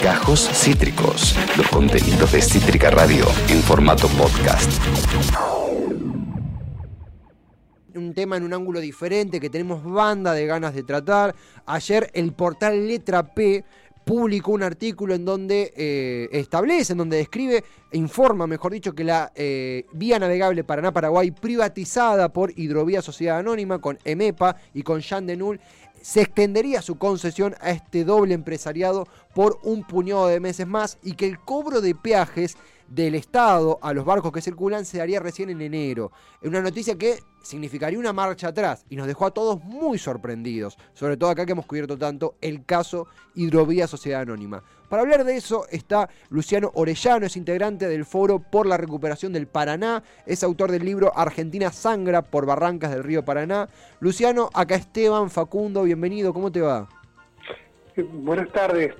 Gajos Cítricos, los contenidos de Cítrica Radio en formato podcast. Un tema en un ángulo diferente que tenemos banda de ganas de tratar. Ayer el portal Letra P publicó un artículo en donde eh, establece, en donde describe, informa, mejor dicho, que la eh, vía navegable Paraná-Paraguay privatizada por Hidrovía Sociedad Anónima con EMEPA y con Jean Denul se extendería su concesión a este doble empresariado por un puñado de meses más y que el cobro de peajes del Estado a los barcos que circulan se daría recién en enero. Una noticia que significaría una marcha atrás y nos dejó a todos muy sorprendidos, sobre todo acá que hemos cubierto tanto el caso Hidrovía Sociedad Anónima. Para hablar de eso está Luciano Orellano, es integrante del Foro por la Recuperación del Paraná, es autor del libro Argentina Sangra por Barrancas del Río Paraná. Luciano, acá Esteban, Facundo, bienvenido, ¿cómo te va? Buenas tardes,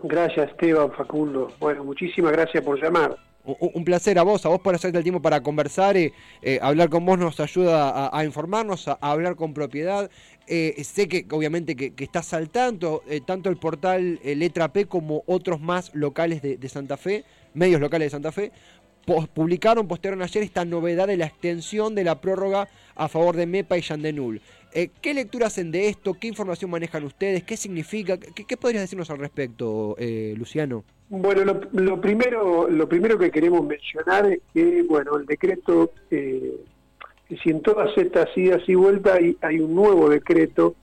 gracias Esteban, Facundo. Bueno, muchísimas gracias por llamar. Un placer a vos, a vos por hacerte el tiempo para conversar. Eh, eh, hablar con vos nos ayuda a, informarnos, a, hablar con propiedad. Eh, sé que obviamente que, estás al tanto, tanto el portal Letra P como otros más locales de, Santa Fe, medios locales de Santa Fe, publicaron, postearon ayer esta novedad de la extensión de la prórroga a favor de MEPA y Yandenul. ¿Qué lectura hacen de esto? ¿Qué información manejan ustedes? ¿Qué significa? ¿Qué, qué podrías decirnos al respecto, Luciano? Bueno, lo, primero, lo primero que queremos mencionar es que, bueno, el decreto, eh, si en todas estas idas y vueltas hay, un nuevo decreto,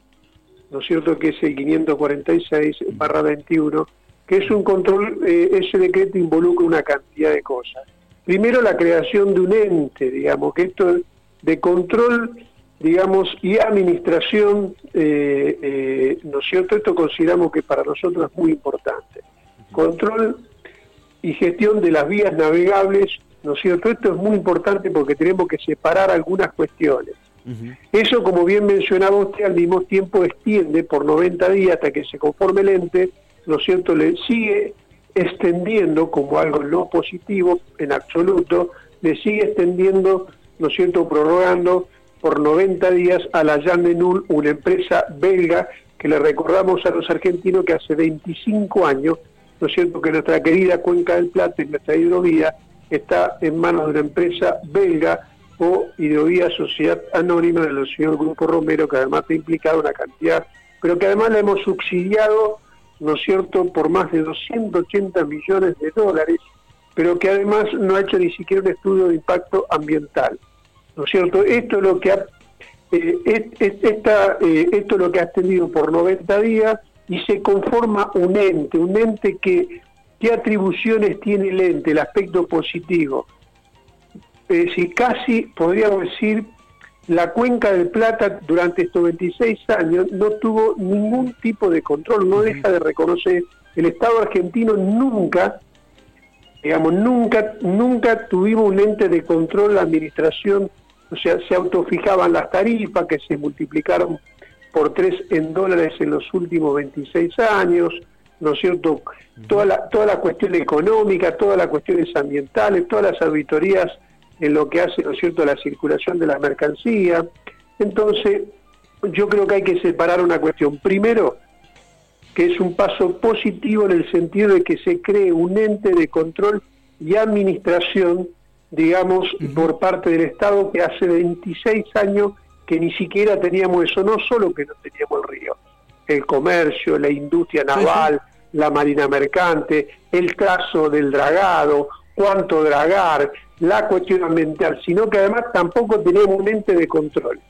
¿no es cierto?, que es el 546 barra 21, que es un control, eh, ese decreto involucra una cantidad de cosas. Primero, la creación de un ente, digamos, que esto de control, digamos, y administración, eh, eh, ¿no es cierto?, esto consideramos que para nosotros es muy importante control y gestión de las vías navegables, ¿no es cierto? Esto es muy importante porque tenemos que separar algunas cuestiones. Eso, como bien mencionaba usted, al mismo tiempo extiende por 90 días hasta que se conforme el ente, ¿no es cierto? Le sigue extendiendo como algo no positivo en absoluto, le sigue extendiendo, ¿no es cierto?, prorrogando por 90 días a la Jan de Null, una empresa belga que le recordamos a los argentinos que hace 25 años ¿no es cierto?, que nuestra querida Cuenca del Plata y nuestra hidrovía está en manos de una empresa belga o Hidrovía Sociedad Anónima del señor Grupo Romero, que además ha implicado una cantidad, pero que además la hemos subsidiado, ¿no es cierto?, por más de 280 millones de dólares, pero que además no ha hecho ni siquiera un estudio de impacto ambiental, ¿no es cierto? Esto es lo que ha, eh, eh, esto es lo que ha extendido por 90 días, y se conforma un ente, un ente que, ¿qué atribuciones tiene el ente, el aspecto positivo? Es decir, casi podríamos decir, la cuenca del Plata durante estos 26 años no tuvo ningún tipo de control, no deja de reconocer, el Estado argentino nunca, digamos, nunca, nunca tuvimos un ente de control, la administración, o sea, se autofijaban las tarifas que se multiplicaron por tres en dólares en los últimos 26 años, ¿no es cierto? Toda la, toda la cuestión económica, todas las cuestiones ambientales, todas las auditorías en lo que hace, ¿no es cierto?, la circulación de la mercancía. Entonces, yo creo que hay que separar una cuestión. Primero, que es un paso positivo en el sentido de que se cree un ente de control y administración, digamos, por parte del Estado que hace 26 años que ni siquiera teníamos eso, no solo que no teníamos el río, el comercio, la industria naval, la marina mercante, el caso del dragado, cuánto dragar, la cuestión ambiental, sino que además tampoco teníamos un ente de control.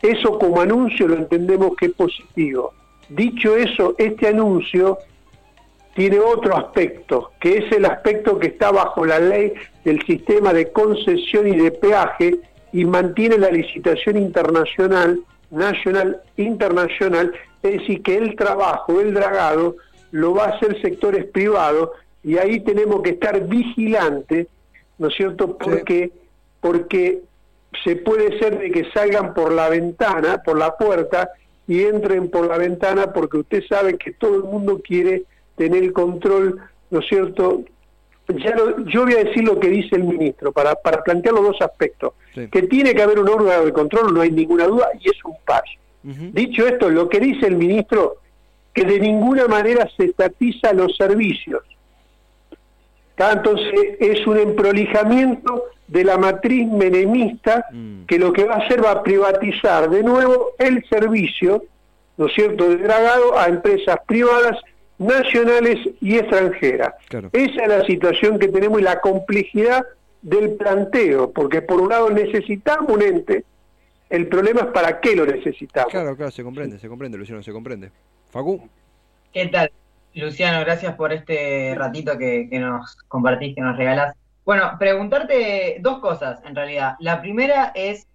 Eso como anuncio lo entendemos que es positivo. Dicho eso, este anuncio tiene otro aspecto, que es el aspecto que está bajo la ley del sistema de concesión y de peaje, y mantiene la licitación internacional, nacional, internacional, es decir, que el trabajo, el dragado, lo va a hacer sectores privados y ahí tenemos que estar vigilantes, ¿no es cierto? Porque, porque se puede ser de que salgan por la ventana, por la puerta, y entren por la ventana porque usted sabe que todo el mundo quiere tener el control, ¿no es cierto?, ya yo voy a decir lo que dice el ministro para, para plantear los dos aspectos. Que tiene que haber un órgano de control, no hay ninguna duda, y es un paso. Dicho esto, lo que dice el ministro que de ninguna manera se estatiza los servicios. Entonces es un emprolijamiento de la matriz menemista Mm. que lo que va a hacer va a privatizar de nuevo el servicio, ¿no es cierto?, de dragado a empresas privadas, nacionales y extranjeras. Claro. Esa es la situación que tenemos y la complejidad del planteo, porque por un lado necesitamos un ente, el problema es para qué lo necesitamos. Claro, claro, se comprende, se comprende, Luciano, se comprende. Facu. ¿Qué tal? Luciano, gracias por este ratito que, que nos compartís, que nos regalás. Bueno, preguntarte dos cosas en realidad. La primera es,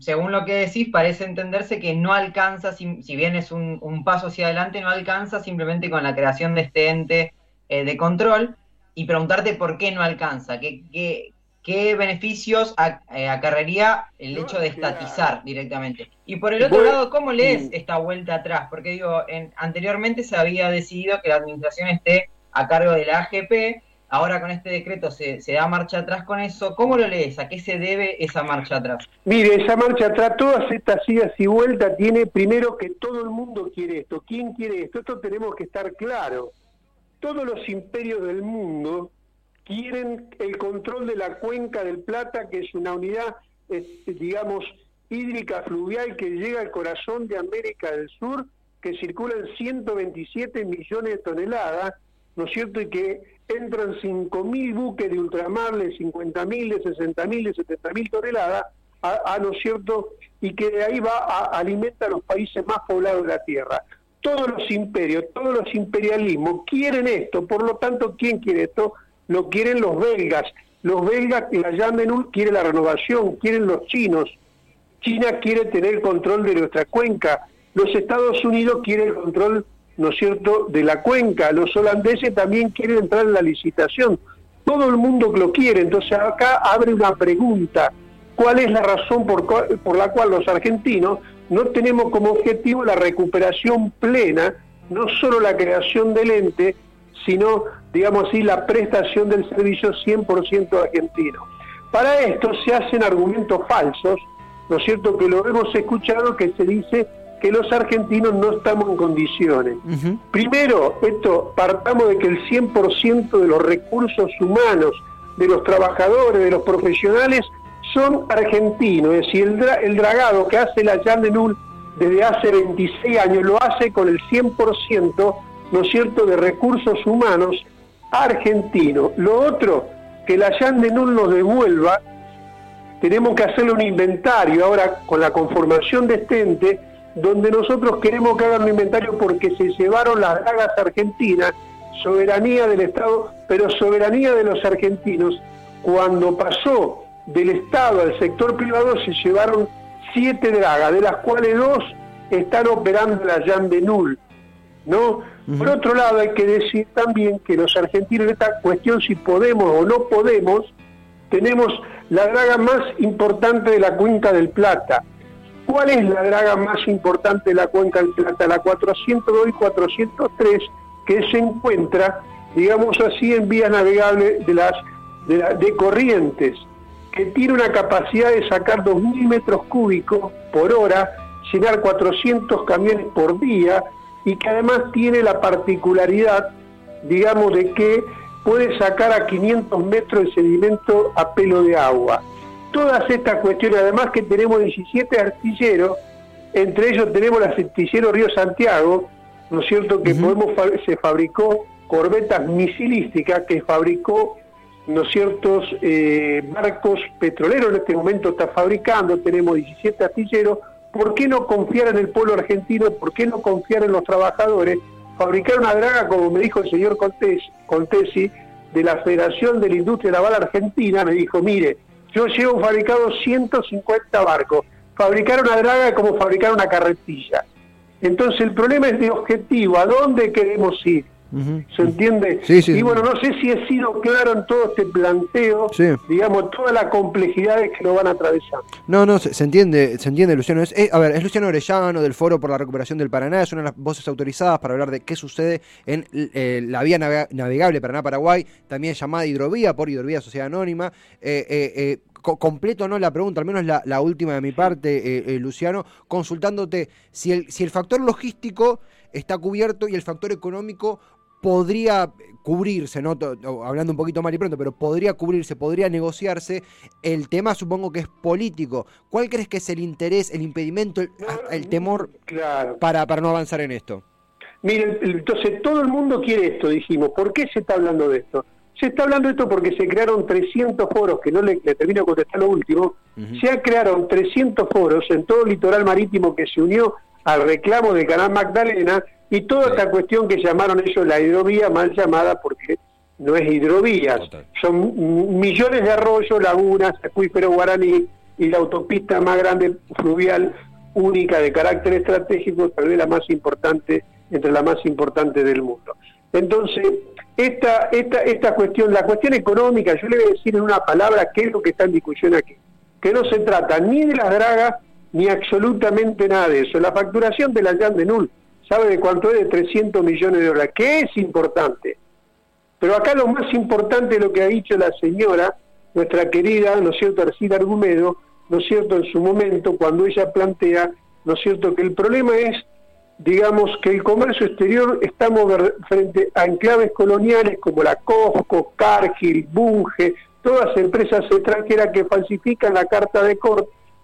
según lo que decís, parece entenderse que no alcanza, si, si bien es un, un paso hacia adelante, no alcanza simplemente con la creación de este ente eh, de control y preguntarte por qué no alcanza, qué, qué, qué beneficios eh, acarrearía el hecho de estatizar directamente. Y por el otro lado, ¿cómo lees esta vuelta atrás? Porque digo, en, anteriormente se había decidido que la administración esté a cargo de la AGP, ahora con este decreto se, da marcha atrás con eso. ¿Cómo lo lees? ¿A qué se debe esa marcha atrás? Mire, esa marcha atrás, todas estas idas y vueltas, tiene primero que todo el mundo quiere esto. ¿Quién quiere esto? Esto tenemos que estar claro. Todos los imperios del mundo quieren el control de la cuenca del Plata, que es una unidad, digamos, hídrica fluvial que llega al corazón de América del Sur, que circulan 127 millones de toneladas, ¿no es cierto? Y que entran 5.000 buques de ultramar de 50.000, de 60.000, de 70.000 toneladas, a, ¿no cierto? Y que de ahí va a alimenta a los países más poblados de la Tierra. Todos los imperios, todos los imperialismos quieren esto, por lo tanto, ¿quién quiere esto? Lo quieren los belgas. Los belgas, la Yandenul quiere la renovación, quieren los chinos. China quiere tener control de nuestra cuenca. Los Estados Unidos quieren el control, ¿no es cierto?, de la cuenca. Los holandeses también quieren entrar en la licitación. Todo el mundo lo quiere. Entonces acá abre una pregunta. ¿Cuál es la razón por, la cual los argentinos no tenemos como objetivo la recuperación plena, no solo la creación del ente, sino, digamos así, la prestación del servicio 100% argentino? Para esto se hacen argumentos falsos, ¿no es cierto? Que lo hemos escuchado que se dice que los argentinos no estamos en condiciones. Primero, esto partamos de que el 100% de los recursos humanos, de los trabajadores, de los profesionales, son argentinos. Es decir, el, dra- el dragado que hace la Yandenul desde hace 26 años lo hace con el 100%, ¿no es cierto?, de recursos humanos argentinos. Lo otro, que la Yandenul nos devuelva tenemos que hacerle un inventario ahora con la conformación de este ente, donde nosotros queremos que hagan un inventario porque se llevaron las dragas argentinas, soberanía del Estado, pero soberanía de los argentinos. Cuando pasó del Estado al sector privado se llevaron siete dragas, de las cuales dos están operando la Jan de Nul. ¿no? Por otro lado, hay que decir también que los argentinos en esta cuestión, si podemos o no podemos, tenemos la draga más importante de la cuenca del Plata. ¿Cuál es la draga más importante de la cuenca del Plata? La 402 y 403, que se encuentra, digamos así, en vías navegables de, las, de, corrientes, que tiene una capacidad de sacar 2.000 metros cúbicos por hora, llenar 400 camiones por día, y que además tiene la particularidad, digamos, de que puede sacar a 500 metros de sedimento a pelo de agua. Todas estas cuestiones, además que tenemos 17 artilleros, entre ellos tenemos el artillero Río Santiago, ¿no es cierto?, que podemos se fabricó corbetas misilísticas, que fabricó, ¿no es cierto?, eh, barcos petroleros en este momento está fabricando, tenemos 17 artilleros, ¿por qué no confiar en el pueblo argentino? ¿Por qué no confiar en los trabajadores? Fabricar una draga, como me dijo el señor Contes, Contesi, de la Federación de la Industria Naval Argentina, me dijo, mire, yo llevo fabricado 150 barcos, fabricar una draga es como fabricar una carretilla. Entonces el problema es de objetivo, ¿a dónde queremos ir? ¿Se entiende? Sí, sí, y sí. bueno, no sé si he sido claro en todo este planteo, Sí. digamos, todas las complejidades que lo van atravesando. No, no, se, se entiende, se entiende, Luciano. Es, eh, a ver, es Luciano Orellano del Foro por la Recuperación del Paraná, es una de las voces autorizadas para hablar de qué sucede en eh, la vía navega- navegable Paraná-Paraguay, también llamada hidrovía por Hidrovía Sociedad Anónima. Eh, eh, eh, co- completo no la pregunta, al menos la, la última de mi parte, eh, eh, Luciano, consultándote si el, si el factor logístico está cubierto y el factor económico podría cubrirse, ¿no? hablando un poquito mal y pronto, pero podría cubrirse, podría negociarse. El tema supongo que es político. ¿Cuál crees que es el interés, el impedimento, el, temor para, para no avanzar en esto? Miren, entonces todo el mundo quiere esto, dijimos. ¿Por qué se está hablando de esto? Se está hablando de esto porque se crearon 300 foros, que no le, termino de contestar lo último, se crearon 300 foros en todo el litoral marítimo que se unió al reclamo del canal Magdalena y toda esta cuestión que llamaron ellos la hidrovía, mal llamada porque no es hidrovía, son millones de arroyos, lagunas, acuífero guaraní y la autopista más grande fluvial única de carácter estratégico, tal vez la más importante, entre las más importantes del mundo. Entonces, esta, esta, esta cuestión, la cuestión económica, yo le voy a decir en una palabra qué es lo que está en discusión aquí, que no se trata ni de las dragas ni absolutamente nada de eso. La facturación de la Jan de Null, ¿sabe de cuánto es? De 300 millones de dólares, que es importante. Pero acá lo más importante es lo que ha dicho la señora, nuestra querida, ¿no es cierto?, Arcila Argumedo, ¿no es cierto?, en su momento, cuando ella plantea, ¿no es cierto?, que el problema es digamos que el comercio exterior estamos frente a enclaves coloniales como la Costco, Cargill, Bunge, todas empresas extranjeras que falsifican la carta de,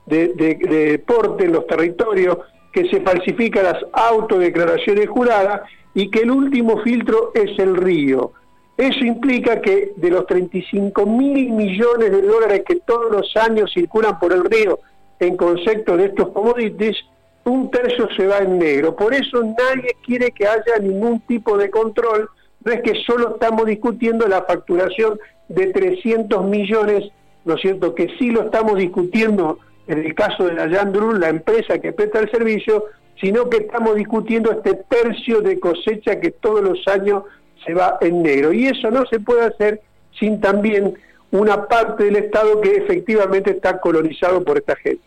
de, de, deporte en los territorios, que se falsifican las autodeclaraciones juradas y que el último filtro es el río. Eso implica que de los 35 mil millones de dólares que todos los años circulan por el río en concepto de estos commodities, un tercio se va en negro. Por eso nadie quiere que haya ningún tipo de control. No es que solo estamos discutiendo la facturación de 300 millones, ¿no es cierto? Que sí lo estamos discutiendo en el caso de la Yandrun, la empresa que presta el servicio, sino que estamos discutiendo este tercio de cosecha que todos los años se va en negro. Y eso no se puede hacer sin también una parte del Estado que efectivamente está colonizado por esta gente.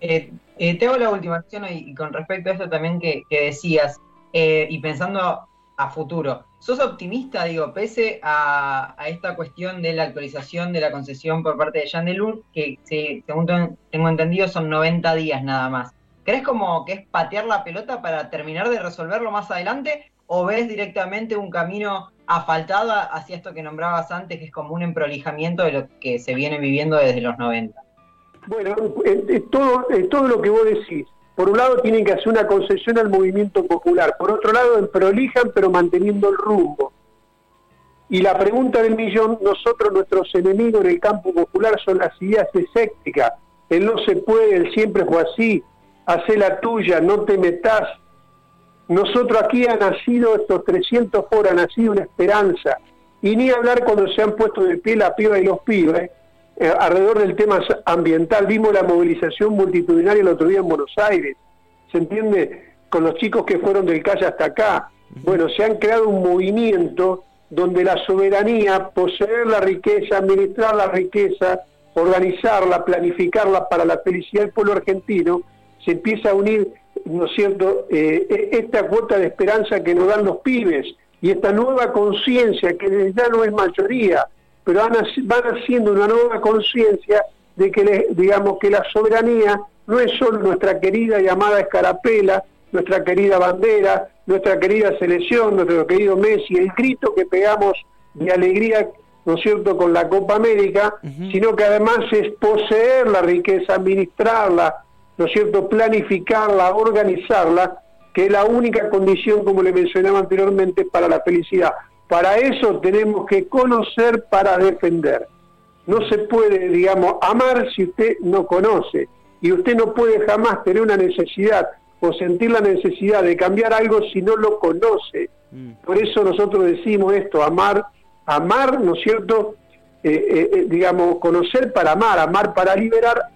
Eh, eh, tengo la última acción y, con respecto a esto también que, decías, eh, y pensando a futuro, ¿sos optimista, digo, pese a, esta cuestión de la actualización de la concesión por parte de Yandelun, que según tengo entendido son 90 días nada más? ¿Crees como que es patear la pelota para terminar de resolverlo más adelante? ¿O ves directamente un camino asfaltado hacia esto que nombrabas antes, que es como un emprolijamiento de lo que se viene viviendo desde los 90? Bueno, todo lo que vos decís. Por un lado tienen que hacer una concesión al movimiento popular, por otro lado prolijan pero manteniendo el rumbo. Y la pregunta del millón, nosotros nuestros enemigos en el campo popular son las ideas escépticas. El no se puede, el siempre fue así, hace la tuya, no te metas. Nosotros aquí ha nacido, estos 300 por ha nacido una esperanza. Y ni hablar cuando se han puesto de pie la piba y los pibes, alrededor del tema ambiental. Vimos la movilización multitudinaria el otro día en Buenos Aires. ¿Se entiende? Con los chicos que fueron del calle hasta acá. Bueno, se han creado un movimiento donde la soberanía, poseer la riqueza, administrar la riqueza, organizarla, planificarla para la felicidad del pueblo argentino, se empieza a unir, ¿no es cierto?, eh, e, esta cuota de esperanza que nos dan los pibes y esta nueva conciencia que ya no es mayoría, pero van, haciendo una nueva conciencia de que, digamos, que la soberanía no es solo nuestra querida llamada escarapela, nuestra querida bandera, nuestra querida selección, nuestro querido Messi, el grito que pegamos de alegría, ¿no es cierto?, con la Copa América, sino que además es poseer la riqueza, administrarla, ¿no es cierto?, planificarla, organizarla, que es la única condición, como le mencionaba anteriormente, para la felicidad. Para eso tenemos que conocer para defender. No se puede, digamos, amar si usted no conoce. Y usted no puede jamás tener una necesidad o sentir la necesidad de cambiar algo si no lo conoce. Mm. Por eso nosotros decimos esto, amar, amar, ¿no es cierto? Eh, eh, eh, digamos, conocer para amar, amar para liberar.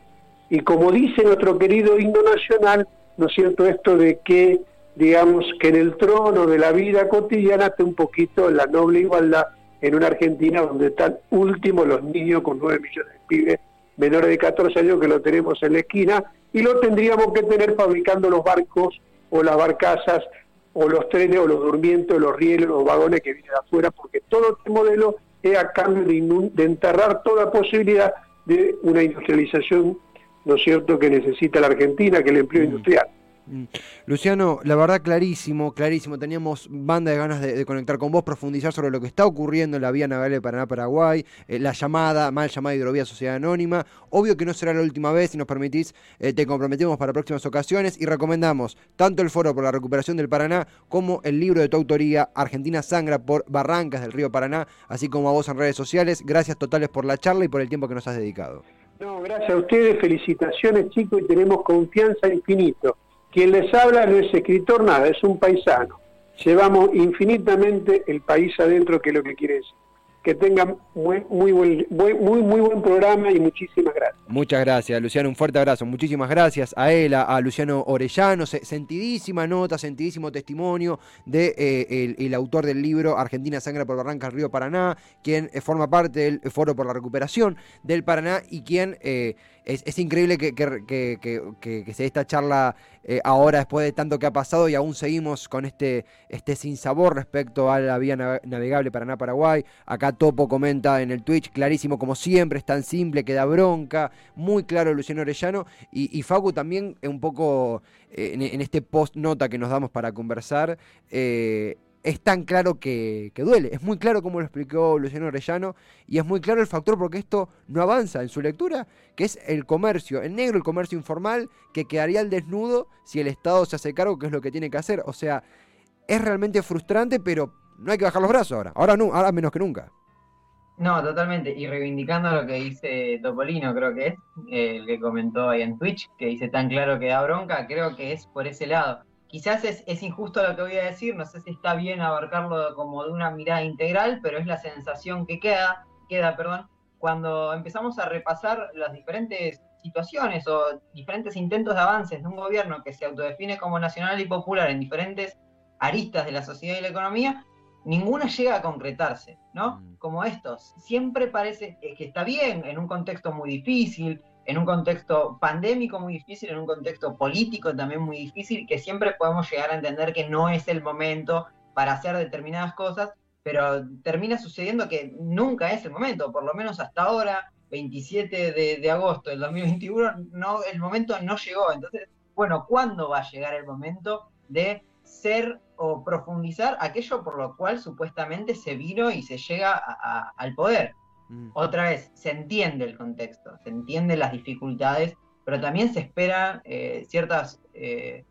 Y como dice nuestro querido himno nacional, ¿no es cierto? Esto de que digamos que en el trono de la vida cotidiana esté un poquito la noble igualdad en una Argentina donde están últimos los niños con 9 millones de pibes menores de 14 años que lo tenemos en la esquina y lo tendríamos que tener fabricando los barcos o las barcazas o los trenes o los durmientos, los rieles, los vagones que vienen de afuera, porque todo este modelo es a cambio de, de enterrar toda posibilidad de una industrialización, ¿no es cierto?, que necesita la Argentina, que el empleo mm. industrial. Mm. Luciano, la verdad clarísimo, clarísimo. Teníamos banda de ganas de, conectar con vos, profundizar sobre lo que está ocurriendo en la vía navegable de Paraná-Paraguay, eh, la llamada, mal llamada hidrovía Sociedad Anónima. Obvio que no será la última vez, si nos permitís, eh, te comprometemos para próximas ocasiones y recomendamos tanto el foro por la recuperación del Paraná como el libro de tu autoría, Argentina Sangra por Barrancas del Río Paraná, así como a vos en redes sociales. Gracias totales por la charla y por el tiempo que nos has dedicado. No, gracias a ustedes, felicitaciones chicos y tenemos confianza infinito. Quien les habla no es escritor, nada, es un paisano. Llevamos infinitamente el país adentro, que es lo que quiere decir que tengan muy, muy, buen, muy, muy buen programa y muchísimas gracias. Muchas gracias, Luciano. Un fuerte abrazo. Muchísimas gracias a él, a, Luciano Orellano. Sentidísima nota, sentidísimo testimonio de eh, el, autor del libro Argentina Sangra por Barranca al Río Paraná, quien eh, forma parte del Foro por la Recuperación del Paraná y quien eh, es, increíble que, se dé esta charla eh, ahora después de tanto que ha pasado y aún seguimos con este, este sinsabor respecto a la vía navegable Paraná-Paraguay. Acá Topo comenta en el Twitch, clarísimo como siempre, es tan simple que da bronca, muy claro Luciano Orellano y, y Facu también un poco eh, en, este post nota que nos damos para conversar. Eh, es tan claro que, duele. Es muy claro como lo explicó Luciano Orellano y es muy claro el factor porque esto no avanza en su lectura, que es el comercio, en negro el comercio informal que quedaría al desnudo si el Estado se hace cargo, que es lo que tiene que hacer. O sea, es realmente frustrante, pero no hay que bajar los brazos ahora. Ahora, no, ahora menos que nunca. No, totalmente. Y reivindicando lo que dice Topolino, creo que es, el que comentó ahí en Twitch, que dice tan claro que da bronca, creo que es por ese lado quizás es, injusto lo que voy a decir, no sé si está bien abarcarlo como de una mirada integral, pero es la sensación que queda, queda, perdón, cuando empezamos a repasar las diferentes situaciones o diferentes intentos de avances de un gobierno que se autodefine como nacional y popular en diferentes aristas de la sociedad y la economía, ninguna llega a concretarse, ¿no? Mm. Como estos. Siempre parece que está bien en un contexto muy difícil, en un contexto pandémico muy difícil, en un contexto político también muy difícil, que siempre podemos llegar a entender que no es el momento para hacer determinadas cosas, pero termina sucediendo que nunca es el momento, por lo menos hasta ahora, 27 de, agosto del 2021, no, el momento no llegó. Entonces, bueno, ¿cuándo va a llegar el momento de ser o profundizar aquello por lo cual supuestamente se vino y se llega al poder? Mm. Otra vez, se entiende el contexto, se entienden las dificultades, pero también se esperan eh, ciertas eh,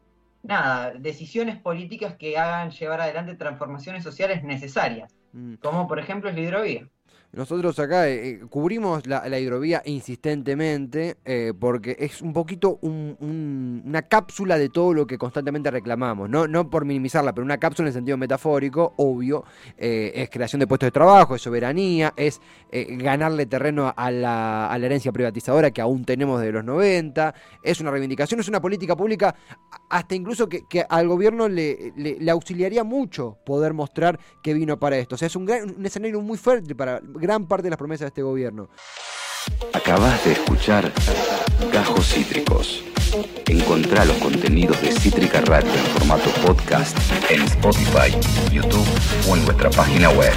nada, decisiones políticas que hagan llevar adelante transformaciones sociales necesarias, mm. como por ejemplo el hidrovía. Nosotros acá eh, eh, cubrimos la, hidrovía insistentemente eh, porque es un poquito una cápsula de todo lo que constantemente reclamamos. No, no por minimizarla, pero una cápsula en el sentido metafórico, obvio. es creación de puestos de trabajo, es soberanía, es ganarle terreno a la, a la, herencia privatizadora que aún tenemos de los 90. Es una reivindicación, es una política pública, hasta incluso que, al gobierno le, le, auxiliaría mucho poder mostrar que vino para esto. O sea, es un, un escenario muy fuerte para gran parte de las promesas de este gobierno. Acabas de escuchar Gajos Cítricos. Encontrá los contenidos de Cítrica Radio en formato podcast en Spotify, YouTube o en nuestra página web.